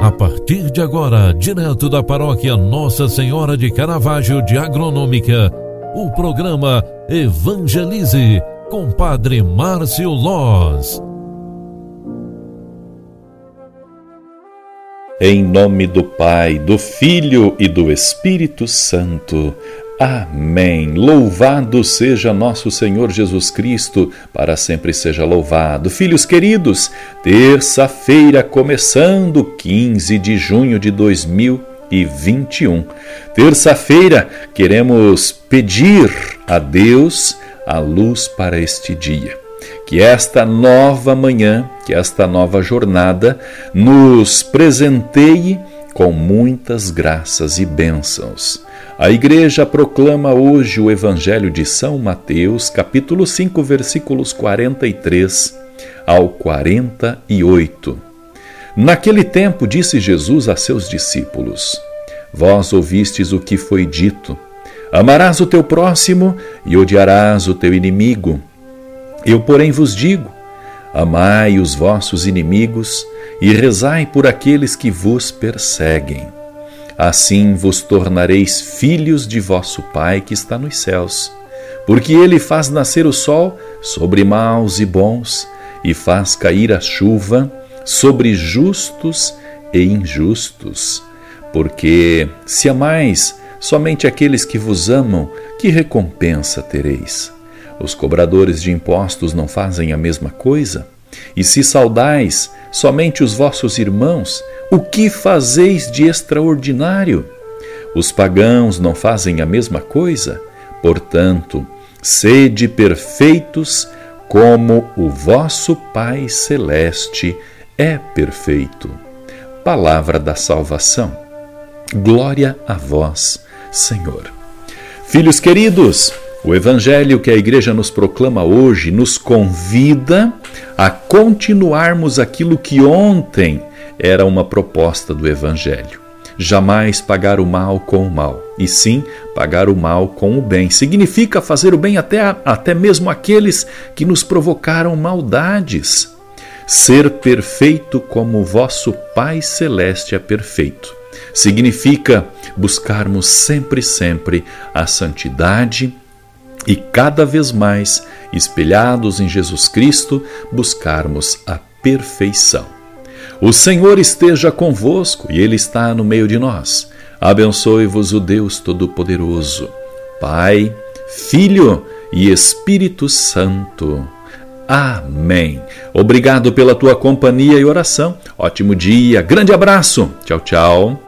A partir de agora, direto da paróquia Nossa Senhora de Caravaggio de Agronômica, o programa Evangelize com Padre Márcio Loz. Em nome do Pai, do Filho e do Espírito Santo. Amém. Louvado seja nosso Senhor Jesus Cristo, para sempre seja louvado. Filhos queridos, terça-feira, começando 15 de junho de 2021. Terça-feira, queremos pedir a Deus a luz para este dia. Que esta nova manhã, que esta nova jornada nos presenteie com muitas graças e bênçãos a igreja proclama hoje o Evangelho de São Mateus, capítulo 5, versículos 43 ao 48. Naquele tempo disse Jesus a seus discípulos: Vós ouvistes o que foi dito: Amarás o teu próximo e odiarás o teu inimigo. Eu, porém, vos digo: Amai os vossos inimigos e rezai por aqueles que vos perseguem Assim vos tornareis filhos de vosso Pai que está nos céus. Porque ele faz nascer o sol sobre maus e bons, e faz cair a chuva sobre justos e injustos. Porque se amais somente aqueles que vos amam, que recompensa tereis? Os cobradores de impostos não fazem a mesma coisa? E se saudais somente os vossos irmãos, o que fazeis de extraordinário? Os pagãos não fazem a mesma coisa? Portanto, sede perfeitos, como o vosso Pai Celeste é perfeito. Palavra da salvação. Glória a vós, Senhor. Filhos queridos, o Evangelho que a Igreja nos proclama hoje nos convida a continuarmos aquilo que ontem era uma proposta do Evangelho. Jamais pagar o mal com o mal, e sim pagar o mal com o bem. Significa fazer o bem até, até mesmo aqueles que nos provocaram maldades. Ser perfeito como vosso Pai Celeste é perfeito. Significa buscarmos sempre, sempre a santidade e cada vez mais, espelhados em Jesus Cristo, buscarmos a perfeição. O Senhor esteja convosco e Ele está no meio de nós. Abençoe-vos o Deus Todo-Poderoso, Pai, Filho e Espírito Santo. Amém. Obrigado pela tua companhia e oração. Ótimo dia, grande abraço. Tchau, tchau.